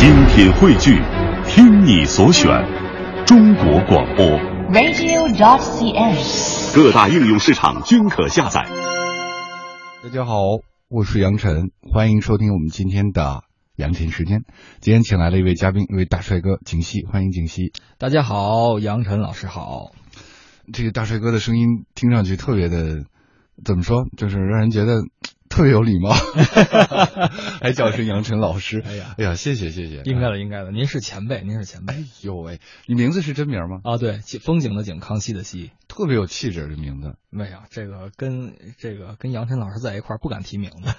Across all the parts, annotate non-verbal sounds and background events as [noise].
精品汇聚，听你所选，中国广播。radio.dot.cn，。各大应用市场均可下载。大家好，我是杨晨，欢迎收听我们今天的杨晨时间。今天请来了一位嘉宾，一位大帅哥景熙，欢迎景熙。大家好，杨晨老师好。这个大帅哥的声音听上去特别的，怎么说，就是让人觉得特别有礼貌，[laughs] 还叫声杨晨老师。哎呀哎呀，谢谢谢谢，应该的，应该的。您是前辈，您是前辈哎呦喂，你名字是真名吗？啊。对，风景的景，康熙的熙。特别有气质，这名字。没有这个跟这个跟杨晨老师在一块儿不敢提名字，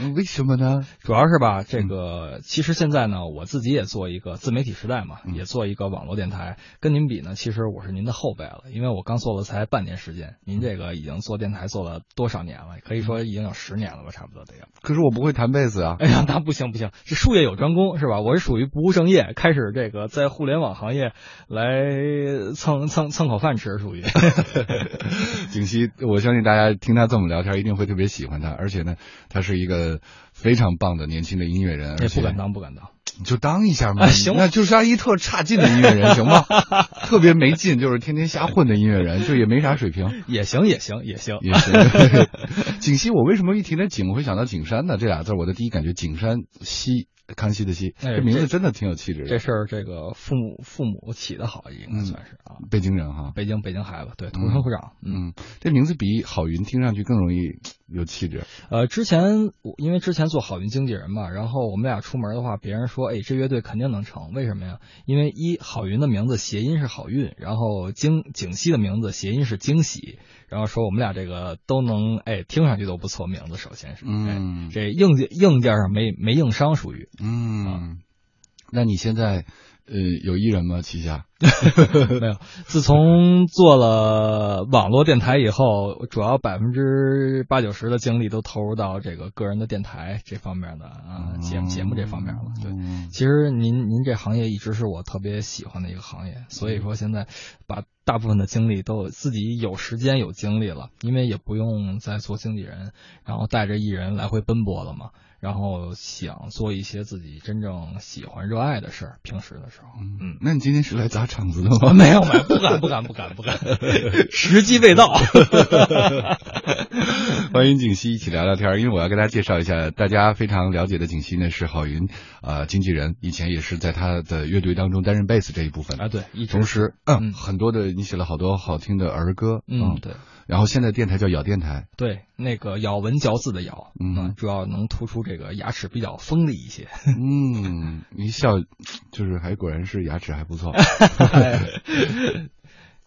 嗯为什么呢？[laughs] 主要是吧，这个其实现在呢，我自己也做一个自媒体时代嘛，嗯也做一个网络电台。跟您比呢，其实我是您的后辈了，因为我刚做了才半年时间，您这个已经做电台做了多少年了？可以说已经有十年了吧，差不多得有。可是我不会弹贝斯啊。哎呀，那不行不行，这术业有专攻是吧？我是属于不务正业，开始这个在互联网行业来蹭蹭蹭口饭吃，属于。[laughs] [laughs] 景熙，我相信大家听他这么聊天，一定会特别喜欢他，而且呢，他是一个非常棒的年轻的音乐人，而且也不敢当，不敢当。你就当一下嘛，啊行那就是他一特差劲的音乐人，行吗？[laughs] 特别没劲，就是天天瞎混的音乐人，[laughs] 就也没啥水平，也行，也行，也行。也行。景熙，我为什么一提那景，我会想到景山呢？这俩字儿，我的第一感觉景山熙，康熙的熙，哎这名字真的挺有气质的。这事儿，这个父母父母起的好，应该算是啊。北京人哈，北京北京孩子，对，土生土长。嗯，嗯，这名字比郝云听上去更容易有气质。呃，之前我因为之前做好云经纪人嘛，然后我们俩出门的话，别人说，哎，这乐队肯定能成，为什么呀？因为一郝云的名字谐音是好运，然后惊景熙的名字谐音是惊喜，然后说我们俩这个都能，哎，听上去都不错，名字首先是，嗯哎，这硬件硬件上没没硬伤，属于。嗯，那你现在呃有艺人吗？旗下？[laughs] 没有。自从做了网络电台以后，主要百分之八九十的精力都投入到这个个人的电台这方面的啊节目节目这方面了。对，嗯其实您您这行业一直是我特别喜欢的一个行业，所以说现在把大部分的精力都自己有时间有精力了，因为也不用再做经纪人，然后带着艺人来回奔波了嘛。然后想做一些自己真正喜欢热爱的事儿，平时的时候，嗯。那你今天是来砸场子的吗？没有没有，不敢不敢不敢不敢，[laughs] 时机未到。[laughs] 欢迎景熙一起聊聊天，因为我要跟大家介绍一下，大家非常了解的景熙呢是郝云呃经纪人，以前也是在他的乐队当中担任贝斯这一部分啊，对，一直同时，嗯，嗯很多的你写了好多好听的儿歌，嗯，对然后现在电台叫咬电台，对，那个咬文嚼字的咬，嗯主要能突出这个牙齿比较锋利一些。[laughs] 嗯，一笑就是还果然是牙齿还不错。[laughs]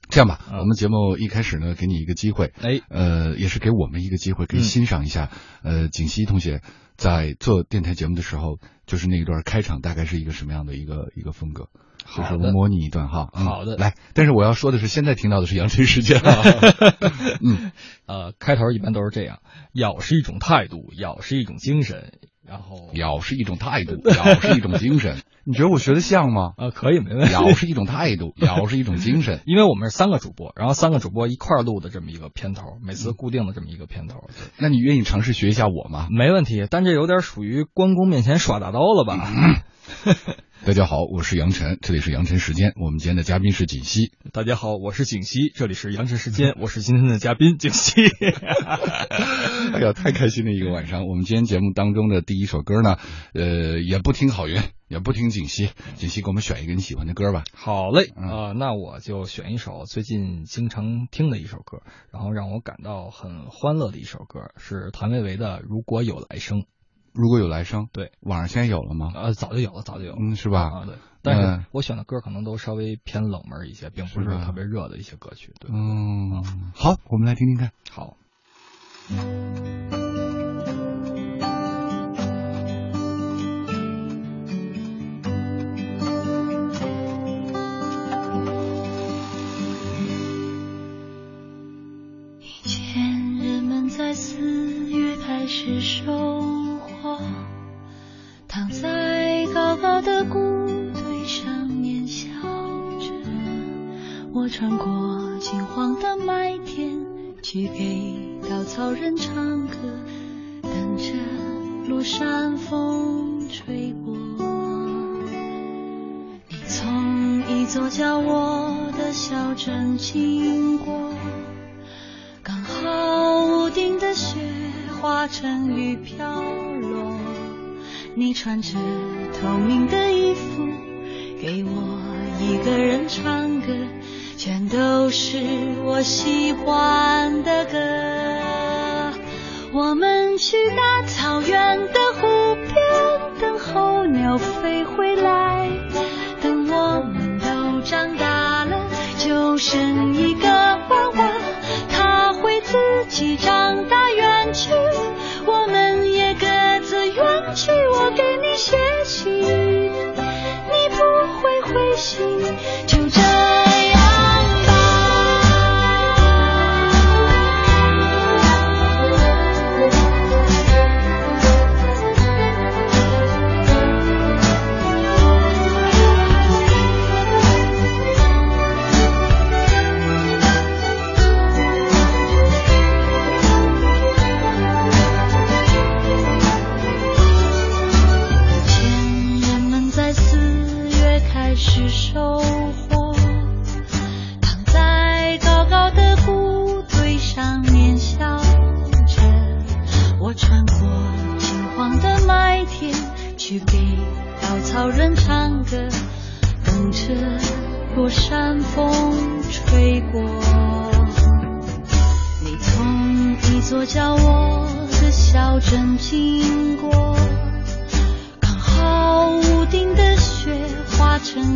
这样吧，嗯我们节目一开始呢，给你一个机会，哎，呃，也是给我们一个机会，可以嗯欣赏一下，呃，景熙同学在做电台节目的时候，就是那一段开场大概是一个什么样的一个一个风格。就是好的我模拟一段哈，嗯好的来，但是我要说的是，现在听到的是杨晨时间啊，[laughs] 嗯，[laughs] 呃，开头一般都是这样，咬是一种态度，咬是一种精神，然后咬是一种态度，咬是一种精神，[laughs] 你觉得我学的像吗？呃，可以没问题。咬是一种态度，咬是一种精神。因为我们是三个主播，然后三个主播一块儿录的这么一个片头，每次固定的这么一个片头，那你愿意尝试学一下我吗？没问题。但这有点属于关公面前耍大刀了吧？大家好，我是杨晨，这里是杨晨时间。我们今天的嘉宾是锦溪。大家好，我是景熙，这里是杨晨时间，[laughs] 我是今天的嘉宾景熙。[laughs] 哎呀，太开心的一个晚上！我们今天节目当中的第一首歌呢，呃，也不听郝云，也不听锦溪，锦溪给我们选一个你喜欢的歌吧。好嘞，啊呃，那我就选一首最近经常听的一首歌，然后让我感到很欢乐的一首歌，是谭维维的《如果有来生》。如果有来生，对，网上现在有了吗？呃，早就有了，早就有了。嗯，是吧？啊，对，但是嗯我选的歌可能都稍微偏冷门一些，并不是特别热的一些歌曲。对，嗯，好，我们来听听看。好，以前人们在四月开始收的谷堆上面笑着我穿过金黄的麦田去给稻草人唱歌等着落山风吹过。你从一座叫我的小镇经过刚好屋顶的雪化成雨飘。你穿着透明的衣服，给我一个人唱歌，全都是我喜欢的歌。我们去大草原的湖边，等候鸟飞回来。等我们都长大了，就剩给你写信，你不会回信，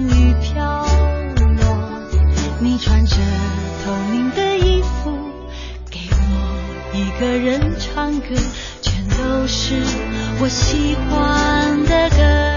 雨飘落，你穿着透明的衣服，给我一个人唱歌，全都是我喜欢的歌。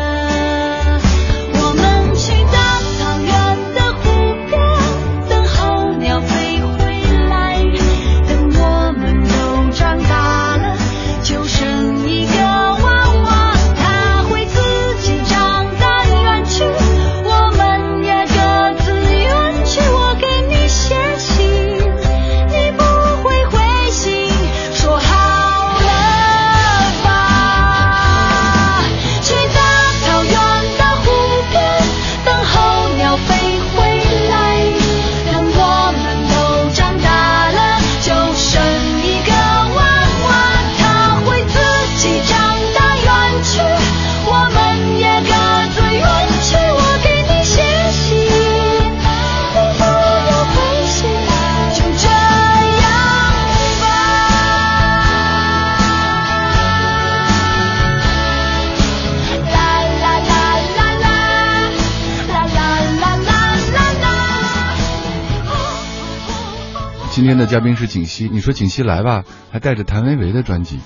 嘉宾是景熙，你说景熙来吧，还带着谭维维的专辑，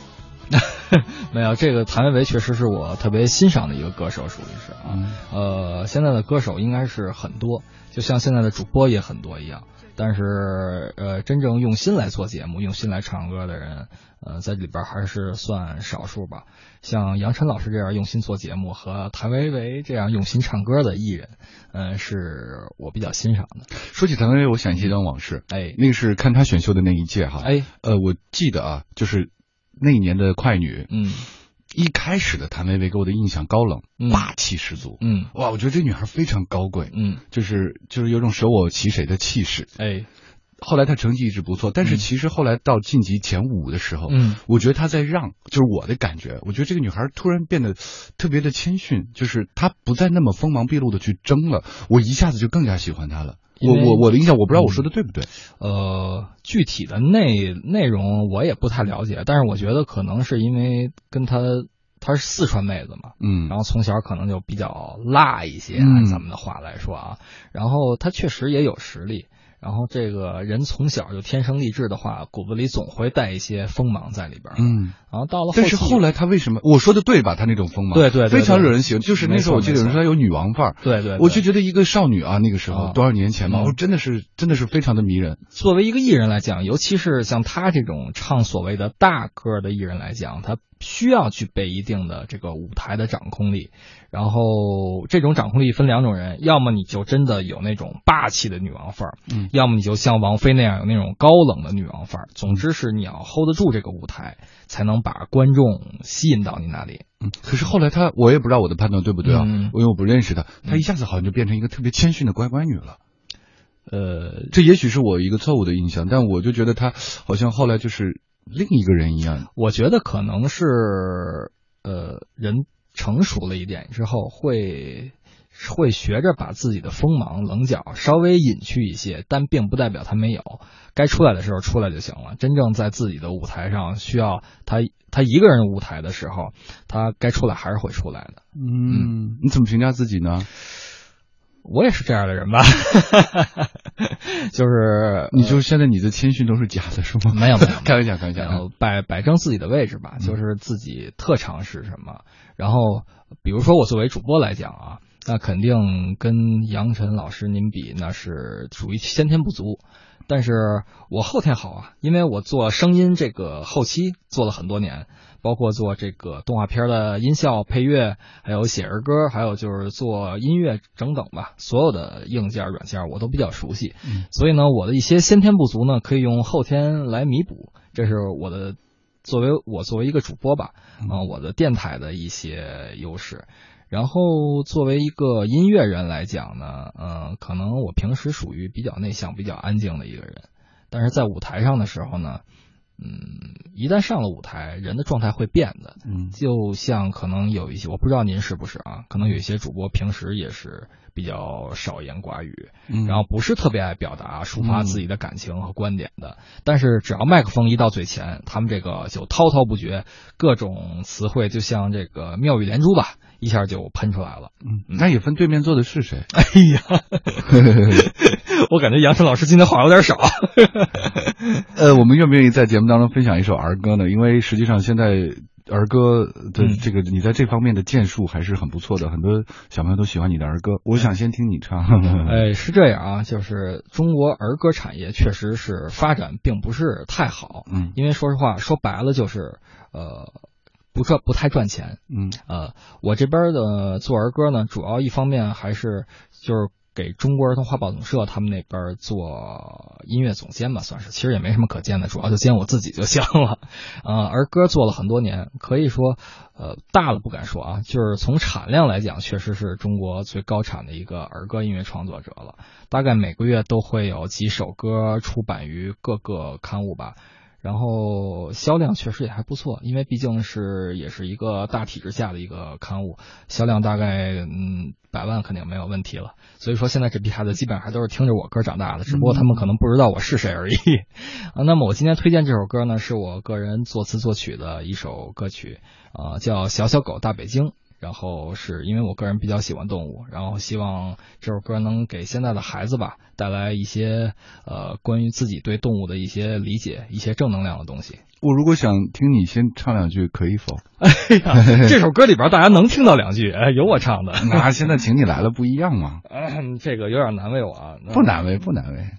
[laughs] 没有，这个谭维维确实是我特别欣赏的一个歌手，属于是啊。嗯呃，现在的歌手应该是很多，就像现在的主播也很多一样。但是，呃，真正用心来做节目、用心来唱歌的人，呃，在这里边还是算少数吧。像杨晨老师这样用心做节目，和谭维维这样用心唱歌的艺人，嗯、是我比较欣赏的。说起谭维维，我想起一段往事，哎，那个是看他选秀的那一届哈，哎，呃，我记得啊，就是那一年的快女，嗯。一开始的谭维维给我的印象高冷、嗯。霸气十足，嗯。哇，我觉得这女孩非常高贵，嗯，就是就是有种舍我其谁的气势。哎，后来她成绩一直不错，但是嗯其实后来到晋级前五的时候，嗯我觉得她在让，就是我的感觉，我觉得这个女孩突然变得特别的谦逊，就是她不再那么锋芒毕露的去争了，我一下子就更加喜欢她了。我我我的印象，我不知道我说的对不对。呃，具体的内内容我也不太了解，但是我觉得可能是因为跟她她是四川妹子嘛，嗯，然后从小可能就比较辣一些，咱们的话来说啊，然后她确实也有实力。然后这个人从小就天生丽质的话，骨子里总会带一些锋芒在里边。，嗯，然后到了但是后来他为什么我说的对吧？他那种锋芒，对对对非常惹人喜欢。就是那时候我记得有人说他有女王范儿，对对对我就觉得一个少女啊，那个时候啊多少年前嘛，真的是真的是非常的迷人。作为一个艺人来讲，尤其是像他这种唱所谓的大歌的艺人来讲，他需要具备一定的这个舞台的掌控力，然后这种掌控力分两种人，要么你就真的有那种霸气的女王范儿，嗯要么你就像王菲那样有那种高冷的女王范儿。总之是你要 hold 得住这个舞台，才能把观众吸引到你那里。嗯，可是后来她，我也不知道我的判断对不对啊，嗯因为我不认识她，她一下子好像就变成一个特别谦逊的乖乖女了。呃，这也许是我一个错误的印象，但我就觉得她好像后来就是另一个人一样。我觉得可能是呃人成熟了一点之后会。会学着把自己的锋芒棱角稍微隐去一些，但并不代表他没有。该出来的时候出来就行了。真正在自己的舞台上需要他他一个人舞台的时候，他该出来还是会出来的。嗯，你怎么评价自己呢？我也是这样的人吧，[laughs] 就是你就现在你的谦逊都是假的，是吗？没有没有，[laughs] 开玩笑，开玩笑。呃摆摆正自己的位置吧，就是自己特长是什么。然后，比如说我作为主播来讲啊，那肯定跟杨晨老师您比，那是属于先天不足。但是我后天好啊，因为我做声音这个后期做了很多年，包括做这个动画片的音效配乐，还有写儿歌，还有就是做音乐等等吧，所有的硬件软件我都比较熟悉。嗯所以呢，我的一些先天不足呢，可以用后天来弥补，这是我的作为我作为一个主播吧，啊、我的电台的一些优势。然后作为一个音乐人来讲呢，嗯、可能我平时属于比较内向、比较安静的一个人，但是在舞台上的时候呢，嗯，一旦上了舞台，人的状态会变的。嗯就像可能有一些，我不知道您是不是啊，可能有一些主播平时也是比较少言寡语，嗯，然后不是特别爱表达、抒发自己的感情和观点的。但是只要麦克风一到嘴前，他们这个就滔滔不绝，各种词汇就像这个妙语连珠吧，一下就喷出来了。嗯，那也分对面坐的是谁。[laughs] 哎呀，[laughs] 我感觉杨晨老师今天话有点少。[laughs] 呃，我们愿不愿意在节目当中分享一首儿歌呢？因为实际上现在儿歌的嗯这个你在这方面的建树还是很不错的，很多小朋友都喜欢你的儿歌。我想先听你唱。哎，是这样啊，就是中国儿歌产业确实是发展并不是太好，嗯因为说实话，说白了就是呃不赚不太赚钱。嗯呃，我这边的做儿歌呢，主要一方面还是就是给中国儿童画报总社他们那边做音乐总监吧，算是，其实也没什么可兼的，主要就兼我自己就行了。[laughs] 呃，儿歌做了很多年，可以说，呃，大了不敢说啊，就是从产量来讲，确实是中国最高产的一个儿歌音乐创作者了。大概每个月都会有几首歌出版于各个刊物吧。然后销量确实也还不错，因为毕竟是也是一个大体制下的一个刊物，销量大概嗯百万肯定没有问题了。所以说现在这批孩子基本上还都是听着我歌长大的，只不过他们可能不知道我是谁而已。啊，那么我今天推荐这首歌呢，是我个人作词作曲的一首歌曲，啊、叫《小小狗大北京》。然后是因为我个人比较喜欢动物，然后希望这首歌能给现在的孩子吧带来一些呃关于自己对动物的一些理解，一些正能量的东西。我如果想听你先唱两句，可以否？哎呀，这首歌里边大家能听到两句，哎，有我唱的。[laughs] 那现在请你来了不一样吗？嗯，这个有点难为我啊。不难为，不难为。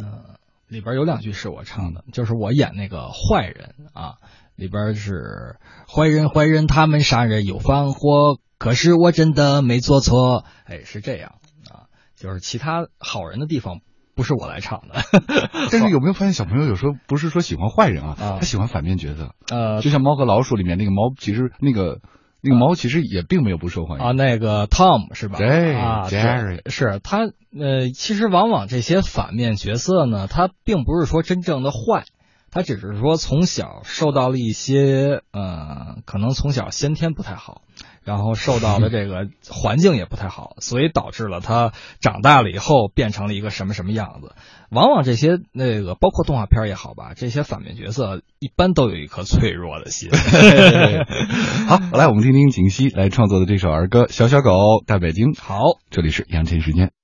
嗯，里边有两句是我唱的，就是我演那个坏人啊，里边是坏人坏人，他们杀人又放火，可是我真的没做错，哎，是这样啊，就是其他好人的地方不是我来唱的，[laughs] 但是有没有发现小朋友有时候不是说喜欢坏人啊，啊。他喜欢反面角色，呃就像猫和老鼠里面那个猫，其实那个那个猫其实也并没有不受欢迎。啊，那个 Tom 是吧？对啊 Jerry 是他呃，其实往往这些反面角色呢，他并不是说真正的坏。他只是说从小受到了一些呃，可能从小先天不太好，然后受到的这个环境也不太好，所以导致了他长大了以后变成了一个什么什么样子。往往这些那个包括动画片也好吧，这些反面角色一般都有一颗脆弱的心。[laughs] 好，来我们听听景熙来创作的这首儿歌《小小狗大北京》。好，这里是杨晨时间。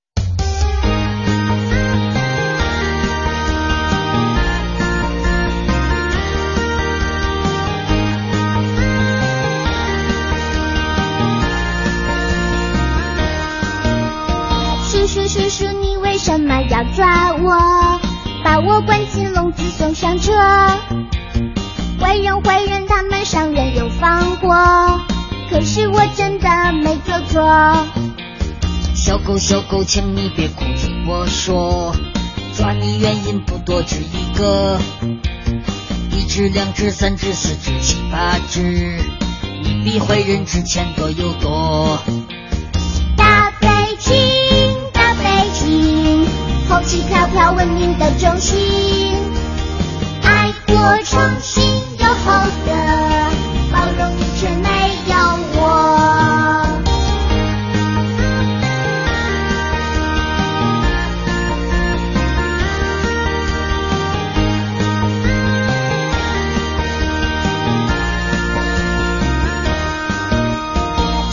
抓我？把我关进笼子送上车。坏人坏人，他们伤人又放火，可是我真的没做错。小狗小狗，请你别哭，听我说，抓你原因不多，只一个，一只两只三只四只七八只，你比坏人值钱多又多。是飘飘，文明的中心，爱国创新有厚德，包容却没有我。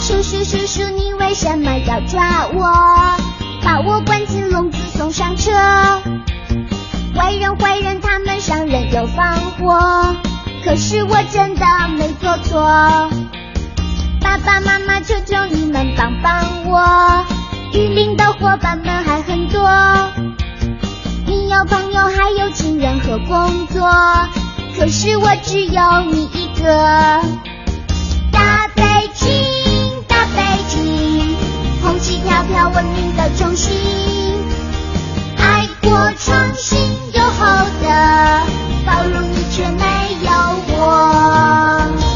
叔叔叔叔，你为什么要抓我？把我关进，上车。坏人坏人，他们伤人又放火，可是我真的没做错。爸爸妈妈，求求你们帮帮我，雨林的伙伴们还很多。你有朋友，还有亲人和工作，可是我只有你一个。大北京，大北京，红旗飘飘，文明的中心，爱国创新有后德，包容你却没有我。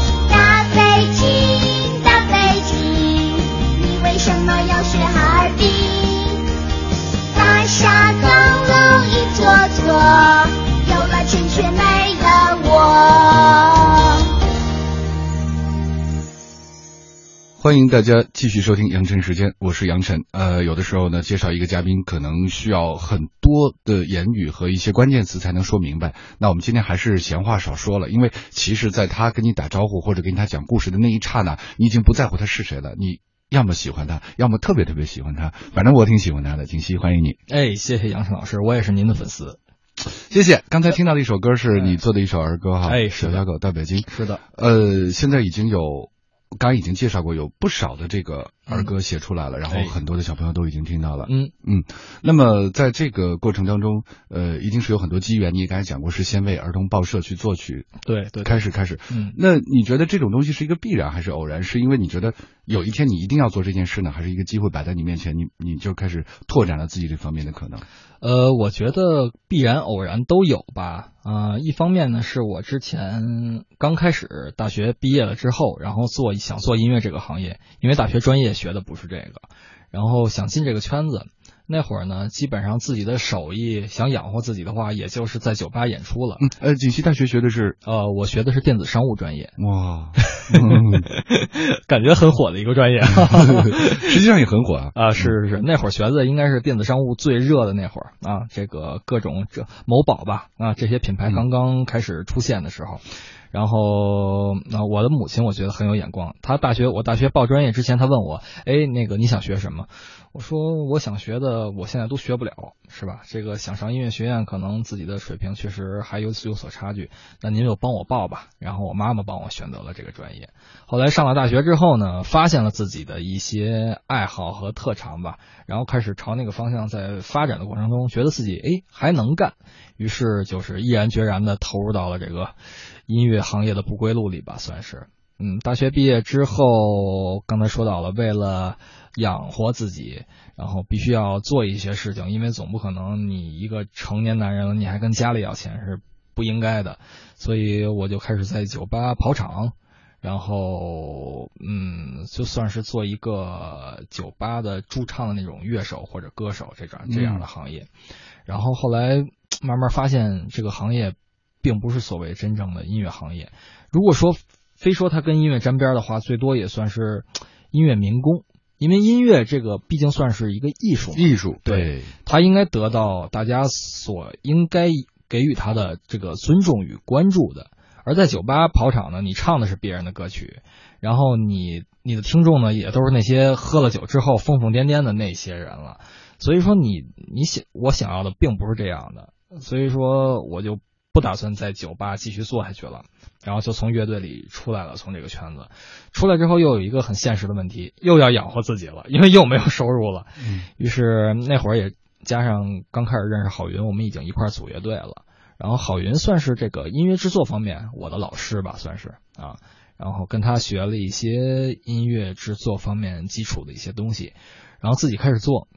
欢迎大家继续收听杨晨时间，我是杨晨。呃，有的时候呢，介绍一个嘉宾可能需要很多的言语和一些关键词才能说明白。那我们今天还是闲话少说了，因为其实在他跟你打招呼或者跟他讲故事的那一刹那，你已经不在乎他是谁了。你要么喜欢他，要么特别特别喜欢他。反正我挺喜欢他的。景熙，欢迎你。哎，谢谢杨晨老师，我也是您的粉丝。谢谢。刚才听到的一首歌是你做的一首儿歌哈，哎小小狗到北京。是的，呃，现在已经有，刚刚已经介绍过，有不少的这个儿歌写出来了，然后哎很多的小朋友都已经听到了。嗯嗯，那么在这个过程当中，呃，一定是有很多机缘。你也刚才讲过，是先为儿童报社去作曲，对对，对开始开始。嗯。那你觉得这种东西是一个必然还是偶然？是因为你觉得有一天你一定要做这件事呢，还是一个机会摆在你面前，你你就开始拓展了自己这方面的可能？呃，我觉得必然偶然都有吧。啊、一方面呢，是我之前刚开始大学毕业了之后，然后做想做音乐这个行业，因为大学专业学的不是这个，然后想进这个圈子。那会儿呢，基本上自己的手艺想养活自己的话，也就是在酒吧演出了。嗯，呃，锦溪大学学的是呃，我学的是电子商务专业，哇，[laughs] 嗯感觉很火的一个专业。[laughs] [laughs] 实际上也很火啊。啊，是是是，那会儿学的应该是电子商务最热的那会儿啊，这个各种这某宝吧啊这些品牌刚刚开始出现的时候，然后呃我的母亲我觉得很有眼光，她大学我大学报专业之前，她问我，哎那个你想学什么？我说我想学的我现在都学不了，是吧？这个想上音乐学院，可能自己的水平确实还有有所差距，那您就帮我报吧。然后我妈妈帮我选择了这个专业。后来上了大学之后呢，发现了自己的一些爱好和特长吧，然后开始朝那个方向在发展的过程中，觉得自己哎还能干，于是就是毅然决然的投入到了这个音乐行业的不归路里吧，算是。嗯，大学毕业之后，刚才说到了，为了养活自己，然后必须要做一些事情，因为总不可能你一个成年男人了，你还跟家里要钱是不应该的，所以我就开始在酒吧跑场，然后嗯，就算是做一个酒吧的驻唱的那种乐手或者歌手这种这样的行业，然后后来慢慢发现这个行业并不是所谓真正的音乐行业，如果说非说他跟音乐沾边的话，最多也算是音乐民工，因为音乐这个毕竟算是一个艺术，艺术对，他应该得到大家所应该给予他的这个尊重与关注的。而在酒吧跑场呢，你唱的是别人的歌曲，然后你你的听众呢也都是那些喝了酒之后疯疯癫癫的那些人了，所以说你你想我想要的并不是这样的，所以说我就不打算在酒吧继续做下去了，然后就从乐队里出来了，从这个圈子出来之后，又有一个很现实的问题，又要养活自己了，因为又没有收入了，嗯于是那会儿也加上刚开始认识郝云，我们已经一块儿组乐队了。然后郝云算是这个音乐制作方面我的老师吧，算是啊。然后跟他学了一些音乐制作方面基础的一些东西，然后自己开始做。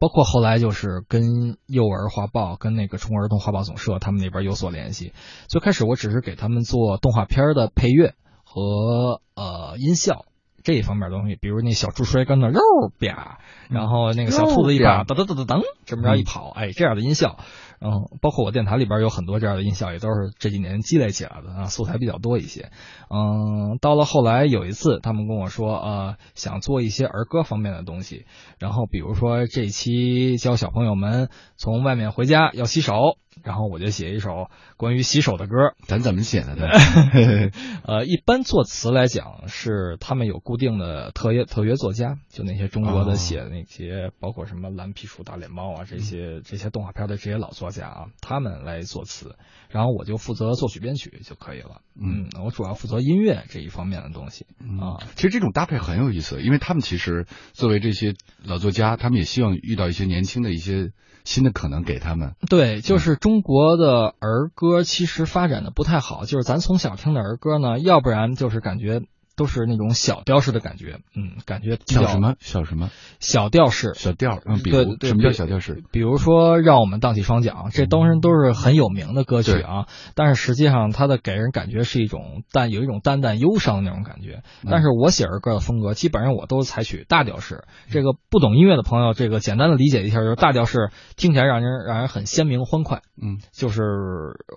包括后来就是跟幼儿画报、跟那个中国儿童画报总社他们那边有所联系。最开始我只是给他们做动画片的配乐和呃音效这一方面的东西，比如那小猪摔跟头肉吧，然后那个小兔子一把噔噔噔噔噔这么着一跑，哎，这样的音效。然后包括我电台里边有很多这样的音效，也都是这几年积累起来的啊，素材比较多一些。嗯，到了后来有一次，他们跟我说，呃，想做一些儿歌方面的东西，然后比如说这期教小朋友们从外面回家要洗手。然后我就写一首关于洗手的歌，咱怎么写的呢？[laughs] 呃，一般作词来讲是他们有固定的特约特约作家，就那些中国的写的那些，包括什么蓝皮鼠、大脸猫啊这些这些动画片的这些老作家啊，他们来作词，然后我就负责作曲编曲就可以了。嗯，我主要负责音乐这一方面的东西啊。其实这种搭配很有意思，因为他们其实作为这些老作家，他们也希望遇到一些年轻的一些。新的可能给他们，对，就是中中国的儿歌其实发展的不太好，就是咱从小听的儿歌呢，要不然就是感觉。都是那种小调式的感觉，嗯，感觉小什么小什么小调式小调，嗯，对对，什么叫小调式？比如说让我们荡起双桨，这当然都是很有名的歌曲啊。但是实际上它的给人感觉是一种淡，有一种淡淡忧伤的那种感觉。但是我写儿歌的风格基本上我都采取大调式。这个不懂音乐的朋友，这个简单的理解一下，就是大调式听起来让人让人很鲜明欢快。嗯，就是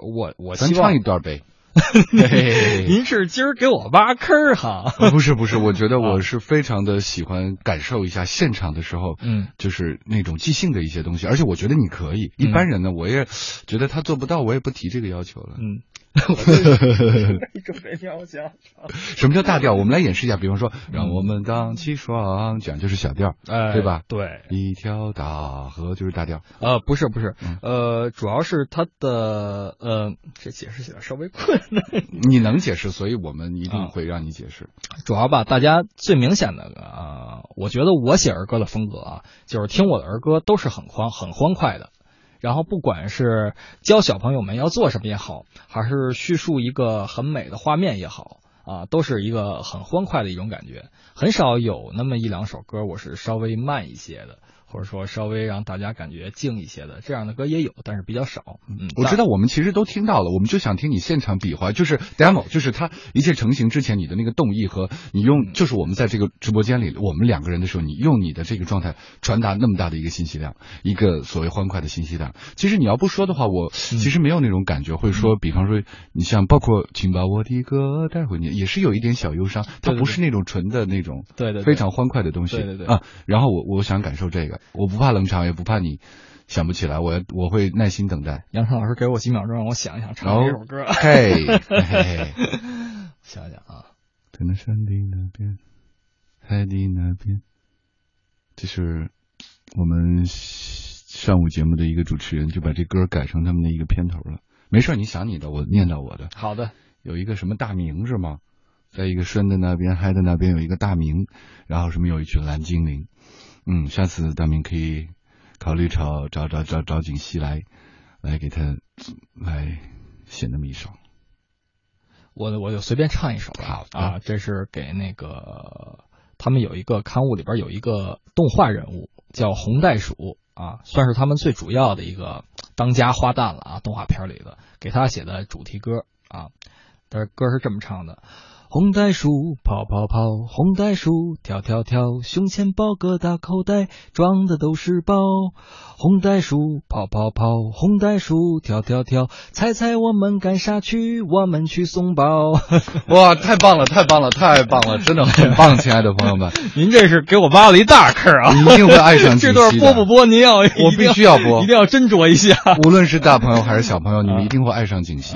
我我咱唱一段呗。[laughs] 您是今儿给我挖坑哈？不是不是，我觉得我是非常的喜欢感受一下现场的时候，嗯，就是那种即兴的一些东西。而且我觉得你可以，一般人呢，我也觉得他做不到，我也不提这个要求了。嗯。准备调小什么叫大调？我们来演示一下，比方说，让我们荡起双桨，就是小调，哎，对吧？对，一条大河就是大调。呃，不是不是，呃，主要是它的呃，这解释起来稍微困难。[laughs] 你能解释，所以我们一定会让你解释。主要吧，大家最明显的啊，我觉得我写儿歌的风格啊，就是听我的儿歌都是很欢很欢快的。然后不管是教小朋友们要做什么也好，还是叙述一个很美的画面也好，啊，都是一个很欢快的一种感觉。很少有那么一两首歌，我是稍微慢一些的。或者说稍微让大家感觉静一些的这样的歌也有，但是比较少。嗯，我知道我们其实都听到了，我们就想听你现场比划，就是 demo，就是它一切成型之前你的那个动意和你用，就是我们在这个直播间里我们两个人的时候，你用你的这个状态传达那么大的一个信息量，一个所谓欢快的信息量。其实你要不说的话，我其实没有那种感觉，会说，比方说你像包括请把我的歌带回你，也是有一点小忧伤，它不是那种纯的那种，对对，非常欢快的东西，对对对啊。然后我我想感受这个。我不怕冷场，也不怕你想不起来，我我会耐心等待。杨晨老师给我几秒钟，让我想一想唱这首歌。嘿，[laughs] 想想啊，在那山的那边，海的那边，这是我们上午节目的一个主持人就把这歌改成他们的一个片头了。没事，你想你的，我念叨我的。好的，有一个什么大名是吗？在一个山的那边，海的那边有一个大明，然后什么有一群蓝精灵。嗯，下次大明可以考虑找找找找找景熙来，来给他来写那么一首。我我就随便唱一首吧。啊，这是给那个他们有一个刊物里边有一个动画人物叫红袋鼠啊，算是他们最主要的一个当家花旦了啊，动画片里的给他写的主题歌啊。但是歌是这么唱的。红袋鼠跑跑跑，红袋鼠跳跳跳，胸前包个大口袋，装的都是宝。红袋鼠跑跑跑，红袋鼠跳跳跳，猜猜我们干啥去？我们去送宝。[laughs] 哇，太棒了，太棒了，太棒了，真的很棒，亲爱的朋友们，您这是给我挖了一大坑啊！一定会爱上这段播不播？您要我必须要播，一定要斟酌一下。无论是大朋友还是小朋友，你们一定会爱上景熙。